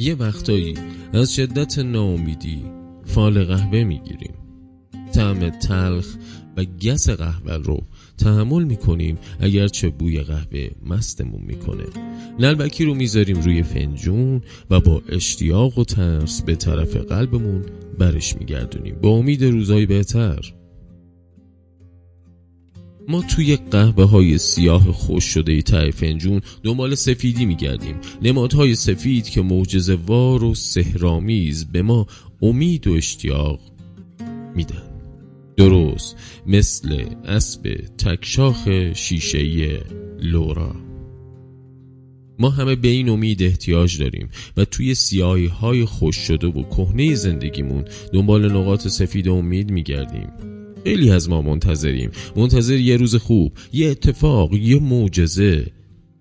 یه وقتایی از شدت ناامیدی فال قهوه می‌گیریم. طعم تلخ و گس قهوه رو تحمل می‌کنیم اگرچه بوی قهوه مستمون می‌کنه. نلبکی رو می‌ذاریم روی فنجون و با اشتیاق و ترس به طرف قلبمون برش میگردونیم. با امید روزهای بهتر. ما توی قهوه های سیاه خوش شده ته فنجون دنبال سفیدی میگردیم. نمادهای سفید که معجزه وار و سهرامیز به ما امید و اشتیاق میدن درست مثل اسب تکشاخ شیشهی لورا. ما همه به این امید احتیاج داریم و توی سیاهی های خوش شده و کهنه زندگیمون دنبال نقاط سفید امید میگردیم. خیلی از ما منتظریم. منتظر یه روز خوب یه اتفاق یه معجزه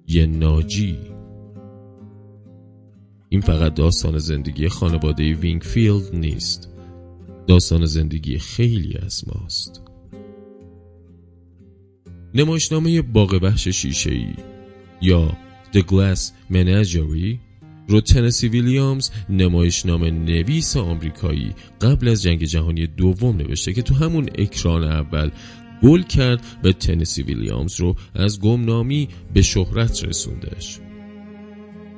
یه ناجی. این فقط داستان زندگی خانواده وینگفیلد نیست. داستان زندگی خیلی از ماست. نمایشنامه باغ وحش شیشه ای یا The Glass Menagerie رو تنسی ویلیامز نمایشنامه نویس آمریکایی قبل از جنگ جهانی دوم نوشته که تو همون اکران اول گل کرد و تنسی ویلیامز رو از گمنامی به شهرت رسوندش.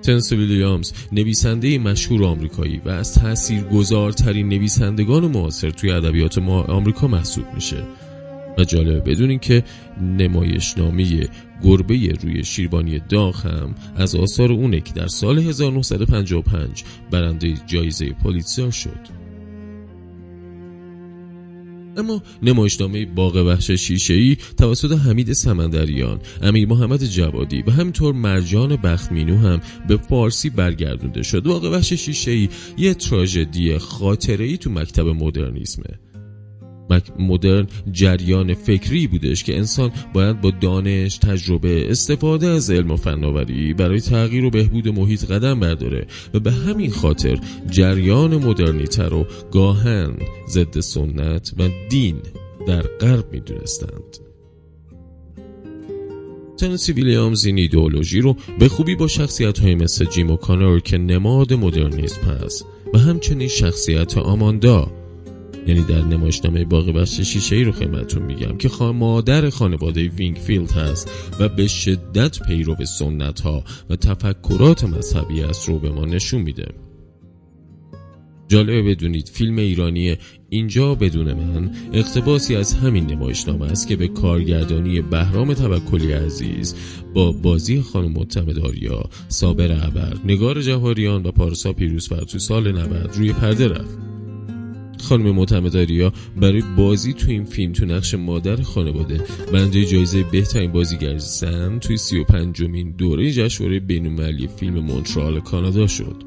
تنسی ویلیامز نویسنده مشهور آمریکایی و از تاثیرگذارترین نویسندگان معاصر توی ادبیات ما آمریکا محسوب میشه. و جالبه بدونین که نمایشنامه گربه روی شیربانی داغ هم از آثار اونه که در سال 1955 برنده جایزه پولیتزر شد اما نمایشنامه باغ وحش شیشه‌ای توسط حمید سمندریان، امیر محمد جوادی و همینطور مرجان بختمینو هم به فارسی برگردونده شد. باغ وحش شیشه‌ای یه تراژدی خاطره‌ای تو مکتب مدرنیسمه. مدرن جریان فکری بودش که انسان باید با دانش، تجربه، استفاده از علم و فناوری برای تغییر و بهبود محیط قدم برداره و به همین خاطر جریان مدرنیته رو گاهاً ضد سنت و دین در غرب می‌دونستند. تنسی ویلیامز این ایدئولوژی رو به خوبی با شخصیت های مثل جیم اوکانر که نماد مدرنیسم هست و همچنین شخصیت آماندا یعنی در نمایشنامه باغ وحش شیشه ای رو خدمتتون میگم که خان مادر خانواده وینگفیلد هست و به شدت پیرو سنت ها و تفکرات مذهبی است رو به ما نشون میده. جالبه بدونید فیلم ایرانی اینجا بدون من اقتباسی از همین نمایشنامه است که به کارگردانی بهرام توکلی عزیز با بازی خانم متمداریا صابر عبر نگار جواریان و پارسا پیروزفر تو سال 90 روی پرده رفت. خانم معتمداریا برای بازی تو این فیلم تو نقش مادر خانواده. برنده جایزه بهترین بازیگر زن توی سی و پنجمین دوره جشنواره بینالمللی فیلم مونترال کانادا شد.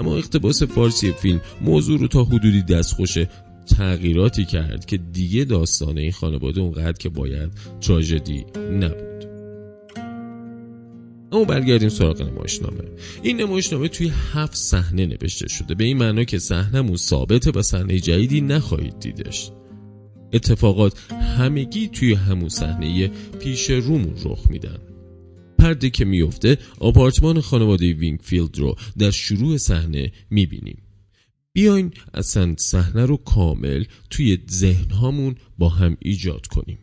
اما اقتباس فارسی فیلم موضوع رو تا حدودی دستخوش تغییراتی کرد که دیگه داستان این خانواده اونقدر که باید تراژدی نبود. اما برگردیم سراغ نمایشنامه. این نمایشنامه توی هفت صحنه نوشته شده. به این معنا که صحنهمون ثابته و صحنه جدیدی نخواهید دیدش. اتفاقات همگی توی همون صحنه پیش رومون رخ میدن. پرده که میفته آپارتمان خانواده وینگفیلد رو در شروع صحنه می‌بینیم. بیاین اصلا صحنه رو کامل توی ذهنهامون با هم ایجاد کنیم.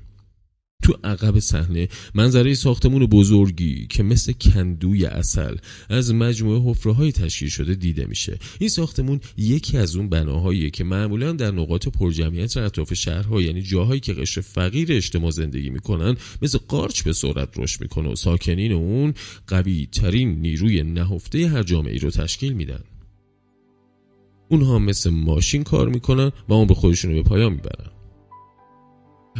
تو عقب صحنه. منظره ساختمون بزرگی که مثل کندوی عسل از مجموعه حفره های تشکیل شده دیده میشه. این ساختمون یکی از اون بناهاییه که معمولا در نقاط پرجمعیت اطراف شهرها یعنی جاهایی که قشر فقیر اجتماع زندگی می‌کنن مثل قارچ به سرعت رشد می‌کنه و ساکنین اون قوی ترین نیروی نهفته هر جامعه رو تشکیل میدن. اونها مثل ماشین کار می‌کنن و عمر خودشون به پایان می‌برن.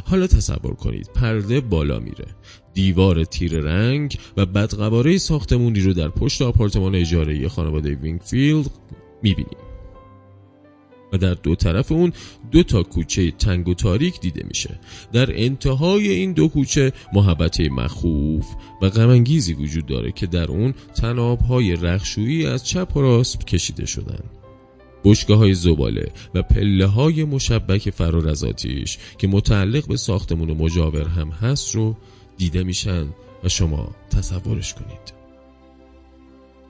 حالا تصور کنید پرده بالا میره. دیوار تیره رنگ و بدقواره ساختمونی رو در پشت آپارتمان اجاره خانواده وینگفیلد می‌بینیم. و در دو طرف اون دو تا کوچه تنگ و تاریک دیده میشه. در انتهای این دو کوچه محوطه مخوف و غمانگیزی وجود داره که در اون طنابهای رختشویی از چپ و راست کشیده شدن. بشکه های زباله و پله های مشبک فرار از آتیش که متعلق به ساختمون مجاور هم هست رو دیده میشن و شما تصورش کنید.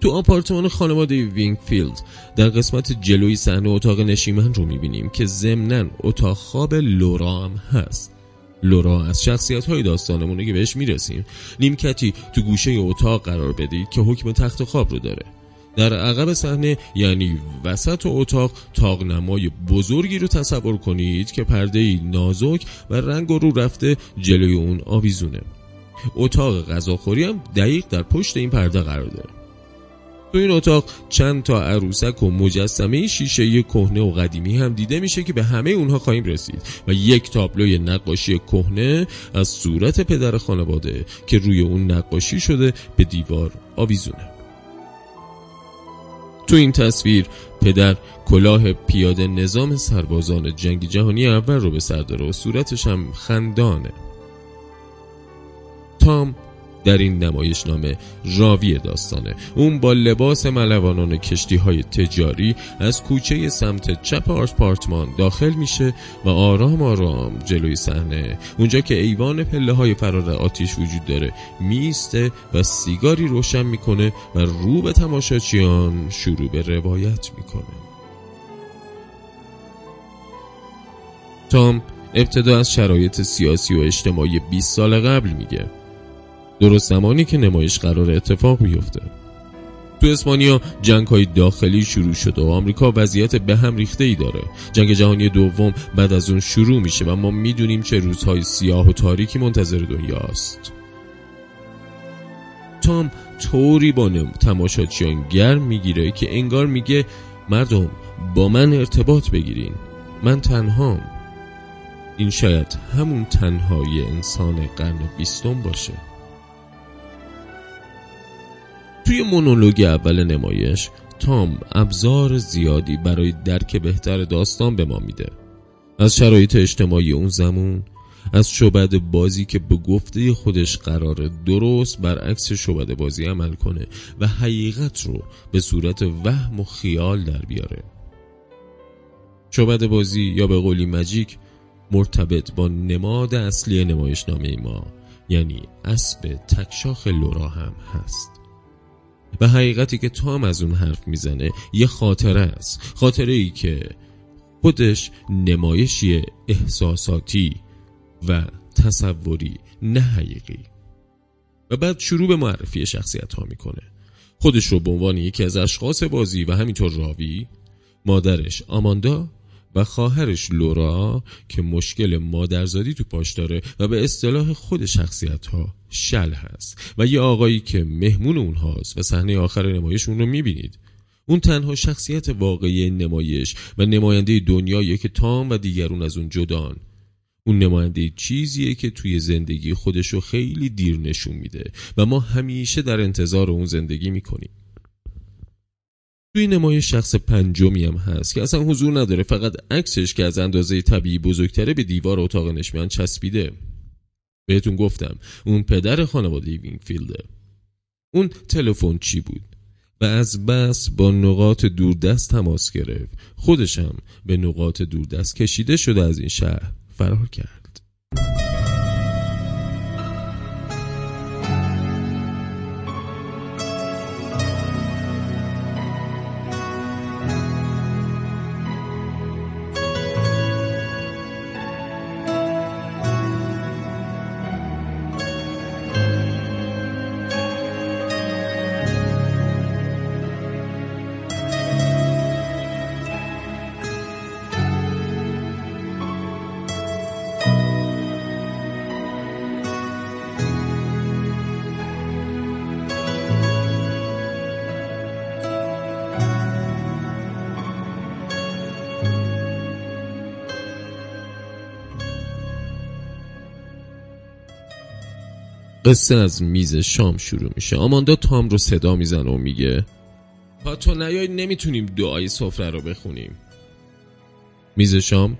تو آپارتمان خانواده وینگفیلد در قسمت جلوی صحنه اتاق نشیمن رو می‌بینیم که ضمنا اتاق خواب لورا هم هست. لورا از شخصیت های داستانمونه که بهش می‌رسیم نیمکتی تو گوشه اتاق قرار بدید که حکم تخت خواب رو داره. در عقب صحنه یعنی وسط اتاق تاقنمای بزرگی رو تصور کنید که پرده نازک و رنگ رو رفته جلوی اون آویزونه. اتاق غذاخوری هم دقیق در پشت این پرده قرار داره. تو این اتاق چند تا عروسک و مجسمه شیشه کهنه و قدیمی هم دیده میشه که به همه اونها خواهیم رسید و یک تابلوی نقاشی کهنه از صورت پدر خانواده که روی اون نقاشی شده به دیوار آویزونه. تو این تصویر پدر کلاه پیاده نظام سربازان جنگ جهانی اول رو به سر داره و صورتش هم خندانه. تام در این نمایش نامه راوی داستانه. اون با لباس ملوانان کشتی های تجاری از کوچه سمت چپ آپارتمان داخل میشه و آرام آرام جلوی صحنه. اونجا که ایوان پله های فرار آتیش وجود داره میسته و سیگاری روشن می‌کنه و رو به تماشاچیان شروع به روایت می‌کنه. تام ابتدا از شرایط سیاسی و اجتماعی 20 سال قبل میگه. درست زمانی که نمایش قرار اتفاق بیفته تو اسپانیا جنگ های داخلی شروع شده و آمریکا وضعیت به هم ریخته ای داره. جنگ جهانی دوم بعد از اون شروع میشه و ما می‌دونیم چه روزهای سیاه و تاریکی منتظر دنیاست. تام طوری با تماشاچیان گرم می‌گیره که انگار میگه مردم با من ارتباط بگیرین. من تنهام. این شاید همون تنهایی انسان قرن بیستم باشه. توی مونولوگ اول نمایش تام ابزار زیادی برای درک بهتر داستان به ما میده. از شرایط اجتماعی اون زمون از شبد بازی که به گفته خودش قرار درست برعکس شبد بازی عمل کنه و حقیقت رو به صورت وهم و خیال در بیاره. شبد بازی یا به قولی مجیک مرتبط با نماد اصلی نمایشنامه ما یعنی اسب تکشاخ لورا هم هست. و حقیقتی که تام از اون حرف می‌زنه یه خاطره است. خاطره ای که خودش نمایشی احساساتی و تصوری نه حقیقی. و بعد شروع به معرفی شخصیت ها می‌کنه. خودش رو به عنوان یکی از اشخاص بازی و همینطور راوی مادرش آماندا و خواهرش لورا که مشکل مادرزادی تو پاش داره و به اصطلاح خود شخصیت ها شل هست. و یه آقایی که مهمون اونهاست و صحنه آخر نمایش اون رو می‌بینید. اون تنها شخصیت واقعی نمایش و نماینده دنیایی که تام و دیگرون از اون جدان. اون نماینده چیزیه که توی زندگی خودشو خیلی دیر نشون میده و ما همیشه در انتظار اون زندگی می‌کنیم. توی نمایش شخص پنجمی هم هست که اصلا حضور نداره فقط عکسش که از اندازه طبیعی بزرگتره به دیوار اتاق نشمیان چسبیده. بهتون گفتم اون پدر خانواده وینگفیلده اون تلفن چی بود؟ و از بس با نقاط دوردست تماس گرفت. خودش هم به نقاط دوردست کشیده شده از این شهر فرار کرد. قصه از میز شام شروع میشه. آماندا تام رو صدا می‌زنه و میگه ها تو نیای نمی‌تونیم دعای سفره رو بخونیم. میز شام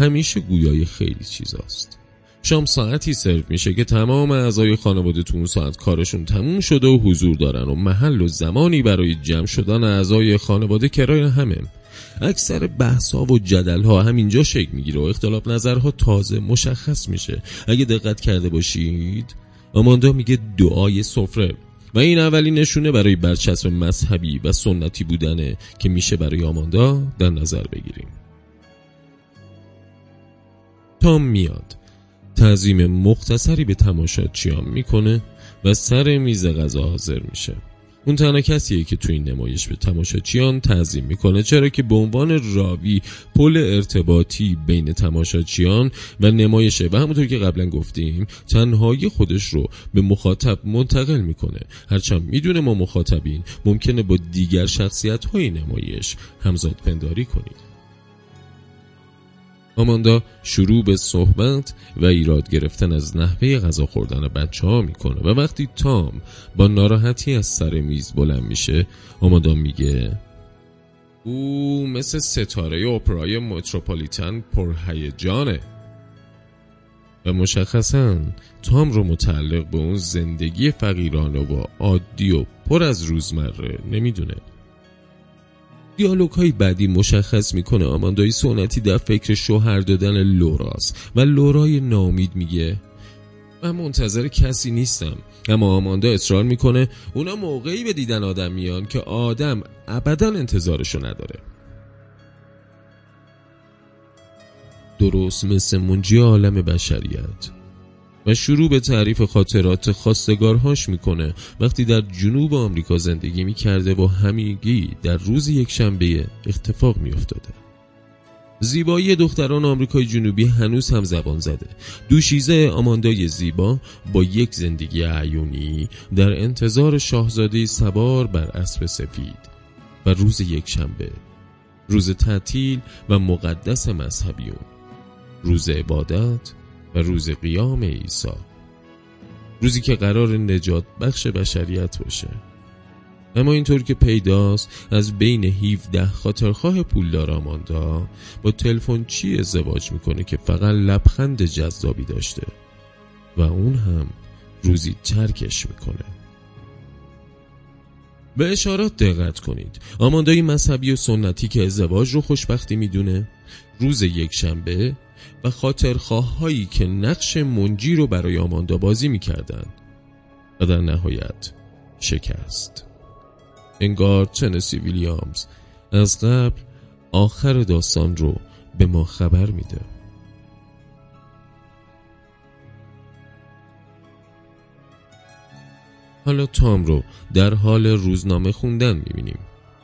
همیشه گویای خیلی چیزاست. شام ساعتی سرو میشه که تمام اعضای خانواده تو اون ساعت کارشون تموم شده و حضور دارن و محل و زمانی برای جمع شدن اعضای خانواده کرای همه. اکثر بحث و جدل ها همینجا شکل می‌گیره و اختلاف نظرها تازه مشخص میشه. اگه دقت کرده باشید آماندا میگه دعای سفره. و این اولین نشونه برای برچسب مذهبی و سنتی بودنه که میشه برای آماندا در نظر بگیریم. تام میاد. تعظیم مختصری به تماشاچیان می‌کنه و سر میز غذا حاضر میشه. اون تنها کسیه که تو این نمایش به تماشاچیان تعظیم می‌کنه. چرا که به عنوان راوی پل ارتباطی بین تماشاچیان و نمایشه و همونطور که قبلا گفتیم تنهایی خودش رو به مخاطب منتقل می‌کنه. هرچند می‌دونه ما مخاطبین ممکنه با دیگر شخصیت های نمایش همزاد پنداری کنید آماندا شروع به صحبت و ایراد گرفتن از نحوه غذا خوردن بچه ها می‌کنه و وقتی تام با ناراحتی از سر میز بلند میشه آماندا میگه او مثل ستاره اپرای متروپولیتن پرهیجانه و مشخصا تام رو متعلق به اون زندگی فقیرانه و عادی و پر از روزمره نمی‌دونه. دیالوگ های بعدی مشخص می‌کنه آماندای سنتی در فکر شوهر دادن لوراست و لورای نامید میگه من منتظر کسی نیستم. اما آماندا اصرار می‌کنه اونا موقعی به دیدن آدم میان که آدم ابدا انتظارشو نداره. درست مثل منجی عالم بشریت. و شروع به تعریف خاطرات خواستگارهاش می‌کنه. وقتی در جنوب آمریکا زندگی می‌کرده و همیگی در روز یک شنبه اتفاق میافتاده. زیبایی دختران آمریکای جنوبی هنوز هم زبان زده. دوشیزه آماندای زیبا با یک زندگی عیونی در انتظار شاهزاده سوار بر اسب سفید. و روز یک شنبه روز تعطیل و مقدس مذهبیون. روز عبادت و روز قیام عیسی. روزی که قرار نجات بخش بشریت باشه. اما اینطور که پیداست از بین 17 خاطرخواه پولدار آماندا با تلفن چی ازدواج می‌کنه که فقط لبخند جذابی داشته؟ و اون هم روزی ترکش می‌کنه. به اشارات دقت کنید. آماندای مذهبی و سنتی که ازدواج رو خوشبختی می‌دونه. روز یک شنبه و خاطرخواه هایی که نقش منجی رو برای آماندا بازی می‌کردن. و در نهایت شکست. انگار تنسی ویلیامز از قبل آخر داستان رو به ما خبر میده. حالا تام رو در حال روزنامه خوندن می‌بینیم.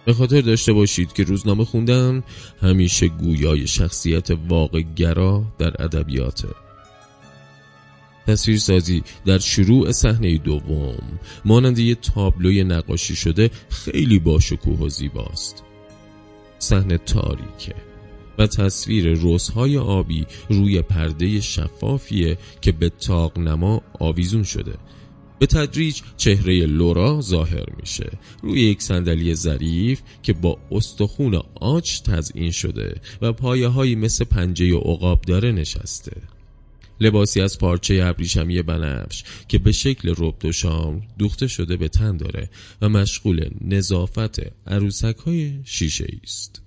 به خاطر داشته باشید که روزنامه خوندن همیشه گویای شخصیت واقع گرا در ادبیاته تصویرسازی در شروع صحنه دوم مانند یه تابلوی نقاشی شده خیلی باشکوه و زیباست. صحنه تاریکه و تصویر روزهای آبی روی پرده شفافیه که به تاق نما آویزون شده. به تدریج چهره لورا ظاهر میشه روی یک صندلی ظریف که با استخون آج تزئین شده و پایه هایی مثل پنجه عقاب داره نشسته لباسی از پارچه ابریشمی بنفش که به شکل ربط و شام دوخته شده به تن داره و مشغول نظافت عروسک های شیشه است.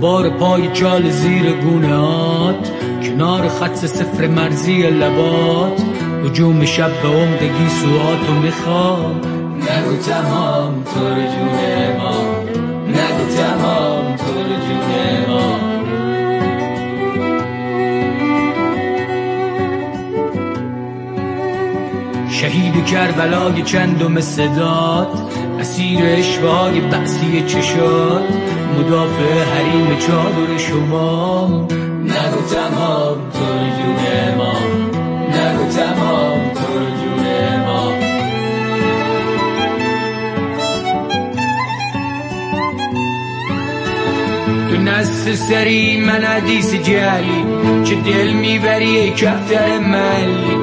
بار پای جال زیر گونهات کنار خط سفر مرزی لبات. هجوم شب به عمدگی سواتو می‌خوام. نگو تمام طور جون ما. نگو تمام طور جون ما. شهید کربلای چندم صدات اسیر اشوای بحثی چشات مدافع حریم چادر شما. نگو تمام تو جون ما. نگو تمام تو جون ما. تو نست سری من حدیث جلی چه دل می‌بری کفتر ملی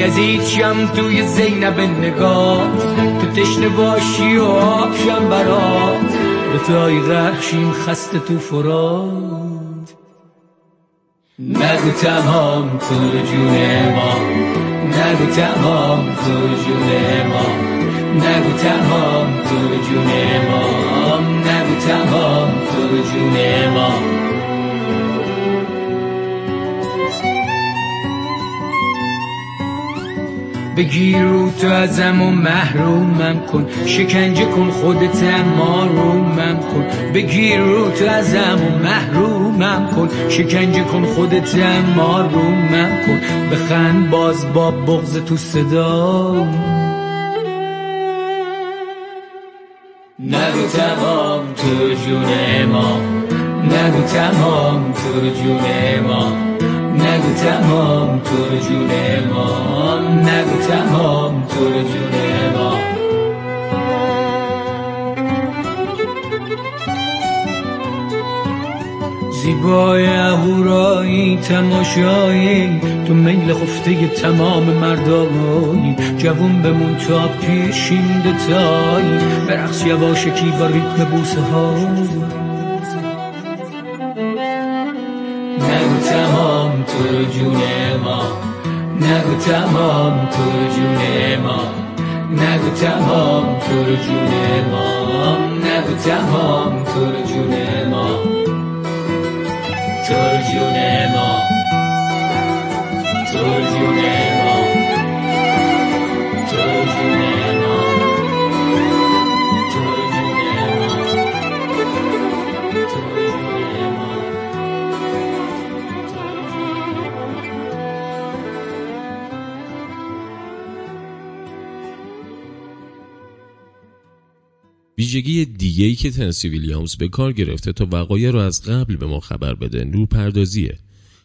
یزید شم توی زینب نگات تو تشنه باشی و آبشم برات. به تای غرخشیم خسته تو فراد نگو تمام تو جون ما. نگو تمام تو جون ما. نگو تمام تو جون ما. نگو تمام تو جون ما. بگیر رو تو ازم و محرومم کن. شکنجه کن خودت مارومم کن. بگیر رو تو ازم و محرومم کن. شکنجه کن خودت مارومم کن. بخند باز با بغز تو صدا. نگو تمام تو جون ما. نگو تمام تو جون ما. تمام تو جون ما. نگو تمام تو جون ما. زیبای اهورایی تماشایی. تو میل خفته تمام مردایی جوون بمون تا پیشین دتایی. برقص یواشکی با ریتم بوسه های تمام تو جون ما نگو تمام تو جون ما نگو تمام تو جون ویژگی دیگه ای که تنسی ویلیامز به کار گرفته تا وقایع رو از قبل به ما خبر بده نور پردازیه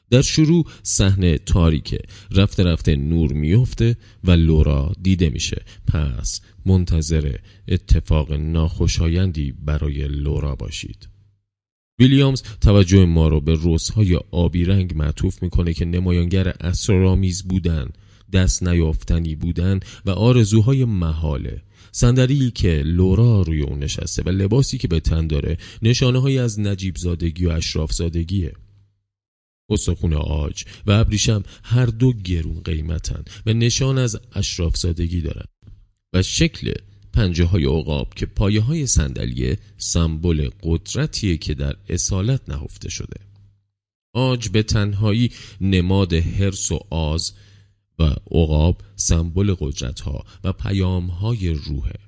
در شروع صحنه تاریکه. رفته رفته نور میفته و لورا دیده میشه. پس منتظر اتفاق ناخوشایندی برای لورا باشید. ویلیامز توجه ما رو به روزهای آبی رنگ معطوف می‌کنه که نمایانگر اسرارآمیز بودن دست نیافتنی بودن و آرزوهای محاله. صندلی که لورا روی اون نشسته و لباسی که به تن داره نشانه های از نجیب زادگی و اشراف زادگیه استخون آج و ابریشم هر دو گرون قیمتن و نشان از اشراف زادگی دارن و شکل پنجه های عقاب که پایه های صندلیه سمبل قدرتیه که در اصالت نهفته شده. آج به تنهایی نماد حرس و آز و عقاب سمبل قدرت ها و پیام های روحه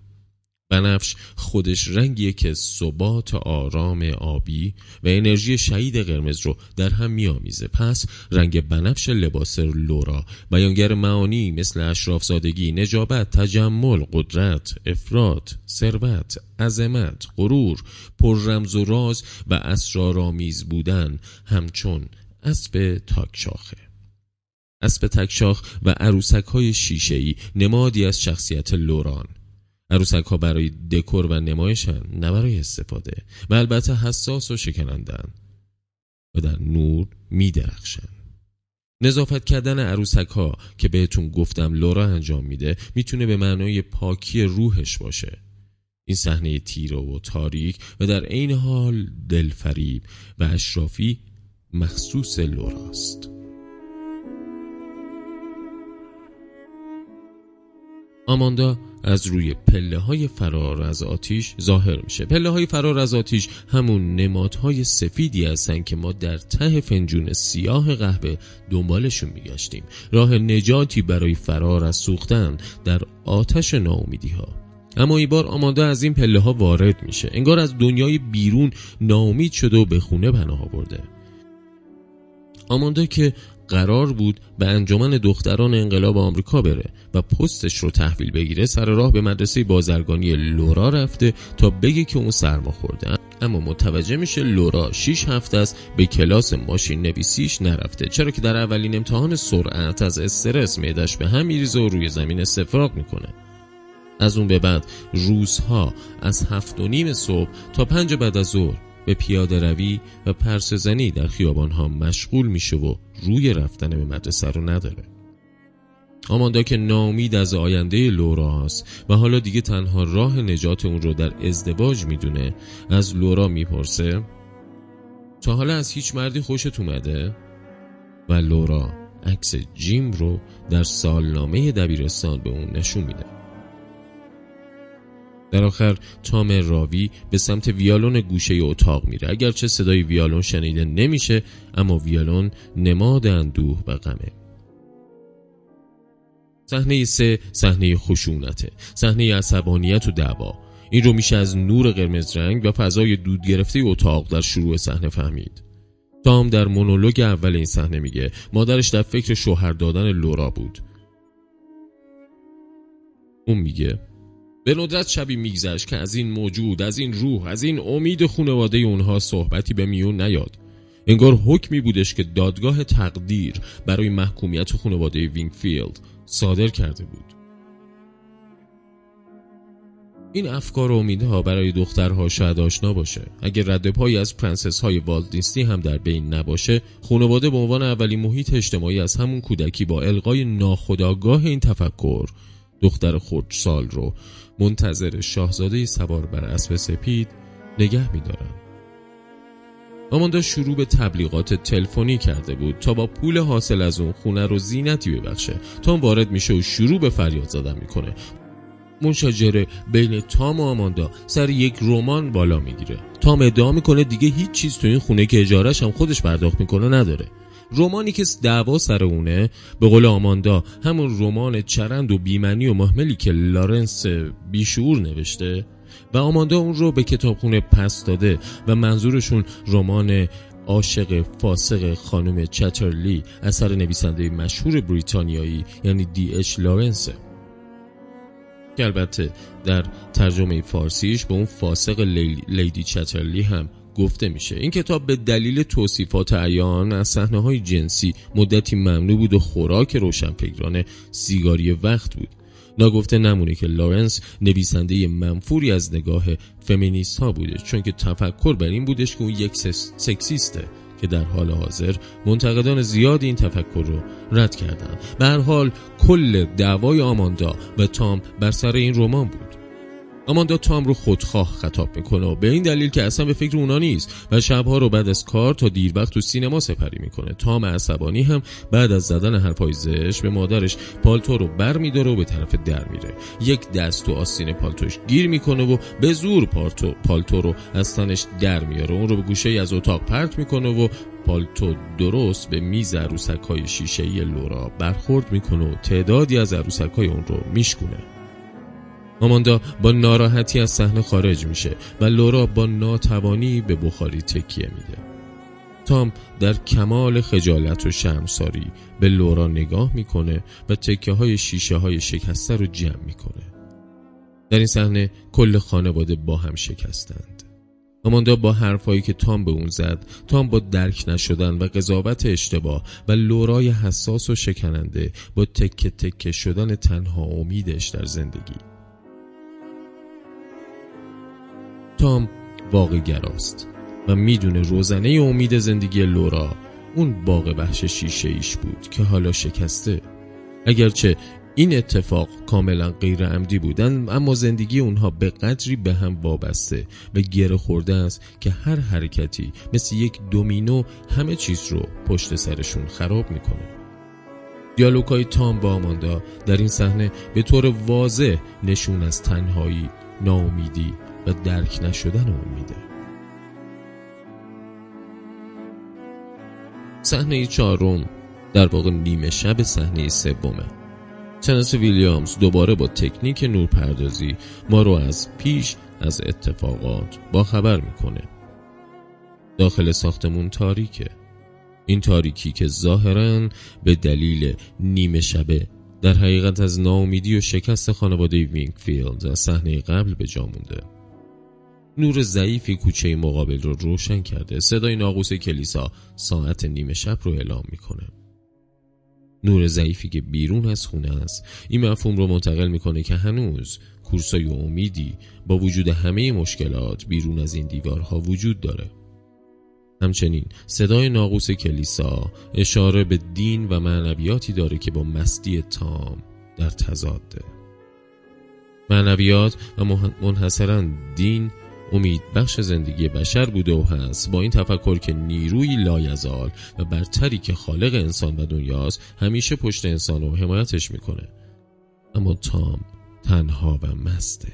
بنفش خودش رنگیه که ثبات آرام آبی و انرژی شهید قرمز رو در هم میآمیزه. پس رنگ بنفش لباس لورا بیانگر معانی مثل اشراف زادگی نجابت تجمل قدرت افراد ثروت عظمت غرور پر رمز و راز و اسرارآمیز بودن همچون اسب تاکشاخه اسب تکشاخ و عروسک های شیشه نمادی از شخصیت لوران. عروسک ها برای دکور و نمایشن نه برای استفاده و البته حساس و شکنندن و در نور می درخشن. نظافت کردن عروسک ها که بهتون گفتم لورا انجام میده می‌تونه به معنای پاکی روحش باشه. این صحنه تیره و تاریک و در عین حال دلفریب و اشرافی مخصوص لوراست آماندا از روی پله های فرار از آتیش ظاهر میشه. پله های فرار از آتیش همون نمادهای سفیدی هستن که ما در ته فنجون سیاه قهوه دنبالشون میگشتیم. راه نجاتی برای فرار از سوختن در آتش ناامیدی ها اما این بار آماندا از این پله ها وارد میشه. انگار از دنیای بیرون ناامید شده و به خونه پناه برده آماندا که قرار بود به انجمن دختران انقلاب آمریکا بره و پستش رو تحویل بگیره سر راه به مدرسه بازرگانی لورا رفته تا بگه که اون سرما خورده اما متوجه میشه لورا 6 هفته است به کلاس ماشین نویسیش نرفته. چرا که در اولین امتحان سرعت از استرس میدش به هم میریزه و روی زمین استفراغ می‌کنه. از اون به بعد روزها از هفت و نیم صبح تا پنج بعد از ظهر به پیاده روی و پرسزنی در خیابان ها مشغول میشه و روی رفتن به مدرسه رو نداره آماندا که نامید از آینده لورا هست و حالا دیگه تنها راه نجات اون رو در ازدواج می‌دونه از لورا می‌پرسه تا حالا از هیچ مردی خوشت اومده؟ و لورا عکس جیم رو در سالنامه دبیرستان به اون نشون میده در آخر تام راوی به سمت ویالون گوشه اتاق میره. اگرچه صدای ویالون شنیده نمیشه اما ویالون نماد اندوه و غمه. صحنه سه صحنه خشونته صحنه عصبانیت و دعوا. این رو میشه از نور قرمز رنگ و فضای دود گرفته اتاق در شروع صحنه فهمید. تام در مونولوگ اول این صحنه میگه مادرش در فکر شوهر دادن لورا بود. اون میگه به ندرت شبی میگذشت که از این موجود از این روح از این امید خانواده اونها صحبتی به میون نیاد. انگار حکمی بودش که دادگاه تقدیر برای محکومیت خانواده وینگفیلد صادر کرده بود. این افکار و امیدها برای دخترها شاید آشنا باشه. اگر رد پایی از پرنسس های والت هم در بین نباشه خانواده به عنوان اولین محیط اجتماعی از همون کودکی با القای ناخودآگاه این تفکر دختر سال رو منتظر شاهزاده سوار بر اسب سپید نگه میدارن. آماندا شروع به تبلیغات تلفنی کرده بود تا با پول حاصل از اون خونه رو زینتی ببخشه. تام وارد میشه و شروع به فریاد زدن می‌کنه. مشاجره بین تام و آماندا سر یک رمان بالا می‌گیره. تام ادعا می‌کنه دیگه هیچ چیز تو این خونه که اجارش هم خودش پرداخت می‌کنه نداره. رومانی که دعوا سر اونه به قول آماندا همون رمان چرند و بیمنی و محملی که لارنس بیشعور نوشته. و آماندا اون رو به کتابخونه پس داده و منظورشون رمان عاشق فاسق خانم چترلی اثر نویسنده مشهور بریتانیایی یعنی دی اچ لارنسه که البته در ترجمه فارسیش به اون فاسق لیدی چترلی هم گفته میشه. این کتاب به دلیل توصیفات عیان از صحنه های جنسی مدتی ممنوع بود و خوراک روشنفکران سیگاری وقت بود. ناگفته نمونه که لارنس نویسنده منفوری از نگاه فمینیست ها بوده چون که تفکر بر این بودش که اون یک سکسیسته که در حال حاضر منتقدان زیادی این تفکر رو رد کردند. به حال کل دعوای آماندا و تام بر سر این رمان بود. آماندا تام رو خودخواه خطاب می‌کنه به این دلیل که اصلا به فکر اونا نیست و شبها رو بعد از کار تا دیر وقت تو سینما سپری می‌کنه. تام عصبانی هم بعد از زدن حرفای زش به مادرش پالتو رو بر میداره و به طرف در میره. یک دست تو آستین پالتوش گیر می‌کنه و به زور پالتو, پالتو رو از تنش در میاره. اون رو به گوشه از اتاق پرت می‌کنه و پالتو درست به میز عروسک های شیشه لورا برخورد می‌کنه و تعدادی از عروسک های اون رو میشکونه. آماندا با ناراحتی از صحنه خارج میشه و لورا با ناتوانی به بخاری تکیه میده. تام در کمال خجالت و شرمساری به لورا نگاه می‌کنه و تکه های شیشه های شکسته رو جمع می‌کنه. در این صحنه کل خانواده با هم شکستند. آماندا با حرفایی که تام به اون زد تام با درک نشدن و قضاوت اشتباه و لورای حساس و شکننده با تکه تکه شدن تنها امیدش در زندگی. تام واقع گراست و می‌دونه روزنه امید زندگی لورا اون باغ وحش شیشه ایش بود که حالا شکسته. اگرچه این اتفاق کاملا غیر عمدی بودن اما زندگی اونها به قدری به هم وابسته و گره خورده است که هر حرکتی مثل یک دومینو همه چیز رو پشت سرشون خراب می‌کنه. دیالوگای تام با آماندا در این صحنه به طور واضح نشون از تنهایی، ناامیدی درک نشدن امیده صحنه چهارم در واقع نیمه شب صحنه سومه. تنس ویلیامز دوباره با تکنیک نورپردازی ما رو از پیش از اتفاقات با خبر می‌کنه. داخل ساختمون تاریکه. این تاریکی که ظاهرا به دلیل نیمه شبه در حقیقت از ناامیدی و شکست خانواده وینگفیلد از صحنه قبل به جا مونده. نور ضعیفی کوچه مقابل رو روشن کرده. صدای ناقوس کلیسا ساعت نیمه شب رو اعلام می‌کنه. نور ضعیفی که بیرون از خونه است. این مفهوم رو منتقل می‌کنه که هنوز کورسوی امیدی با وجود همه مشکلات بیرون از این دیوارها وجود داره. همچنین صدای ناقوس کلیسا اشاره به دین و معنویاتی داره که با مستی تام در تضاده. معنویات و منحصرا دین امید بخش زندگی بشر بوده و هست. با این تفکر که نیروی لایزال و برتری که خالق انسان و دنیاست همیشه پشت انسان رو حمایتش می‌کنه. اما تام تنها و مسته.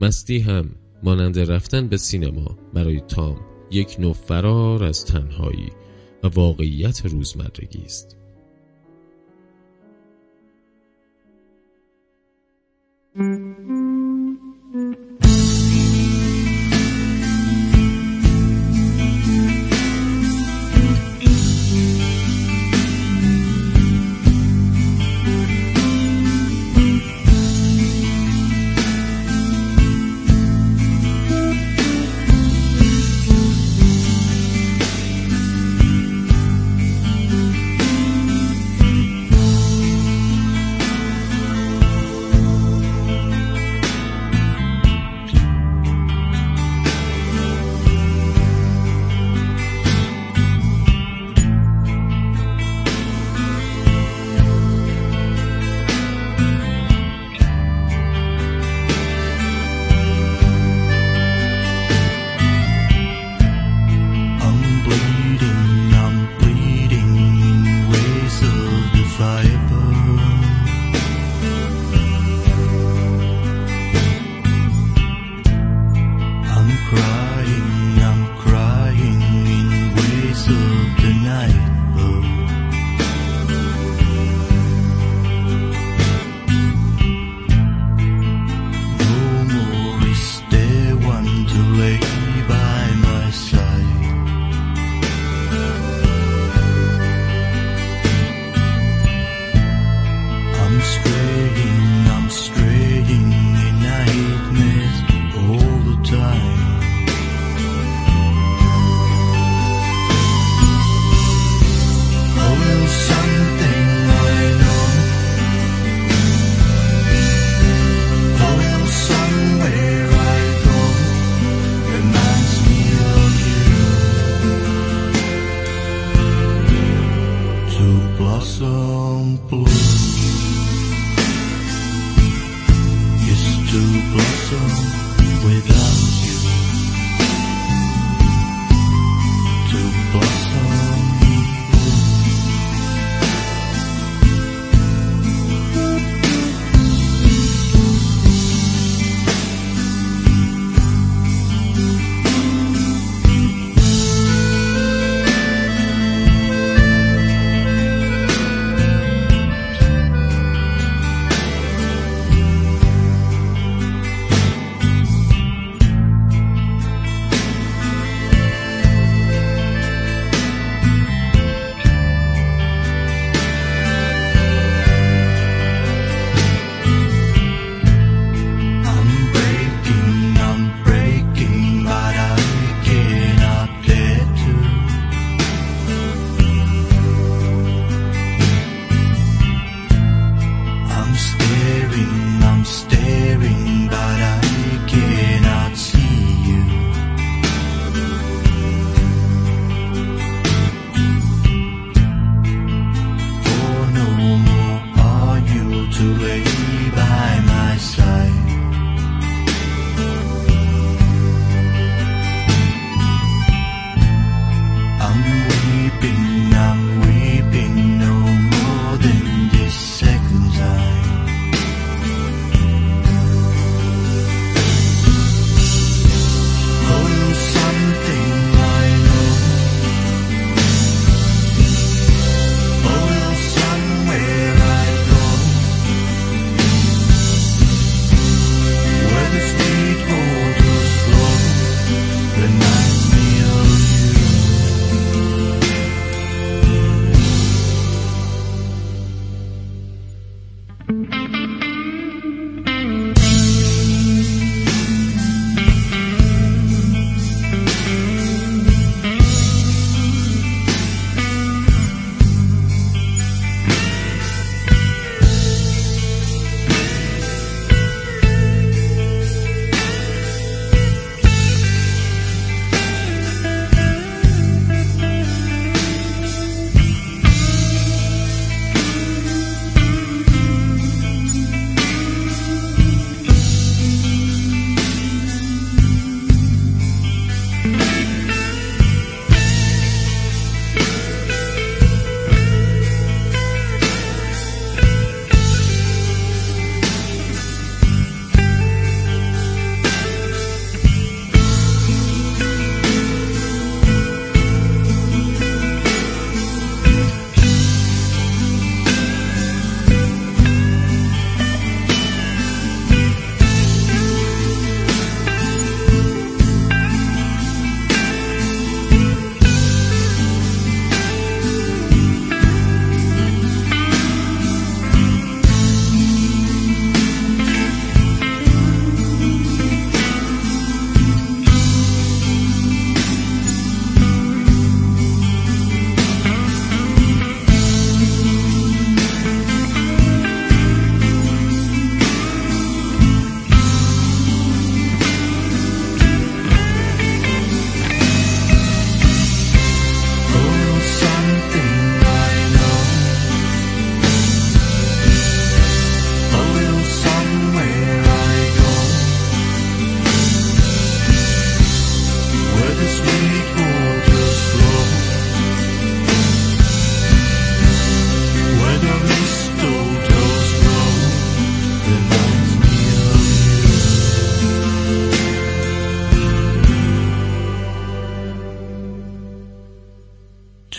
مستی هم مانند رفتن به سینما برای تام یک نوع فرار از تنهایی و واقعیت روزمرگی است.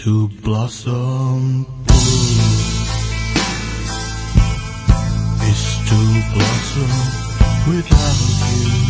To blossom. Blue is to blossom without you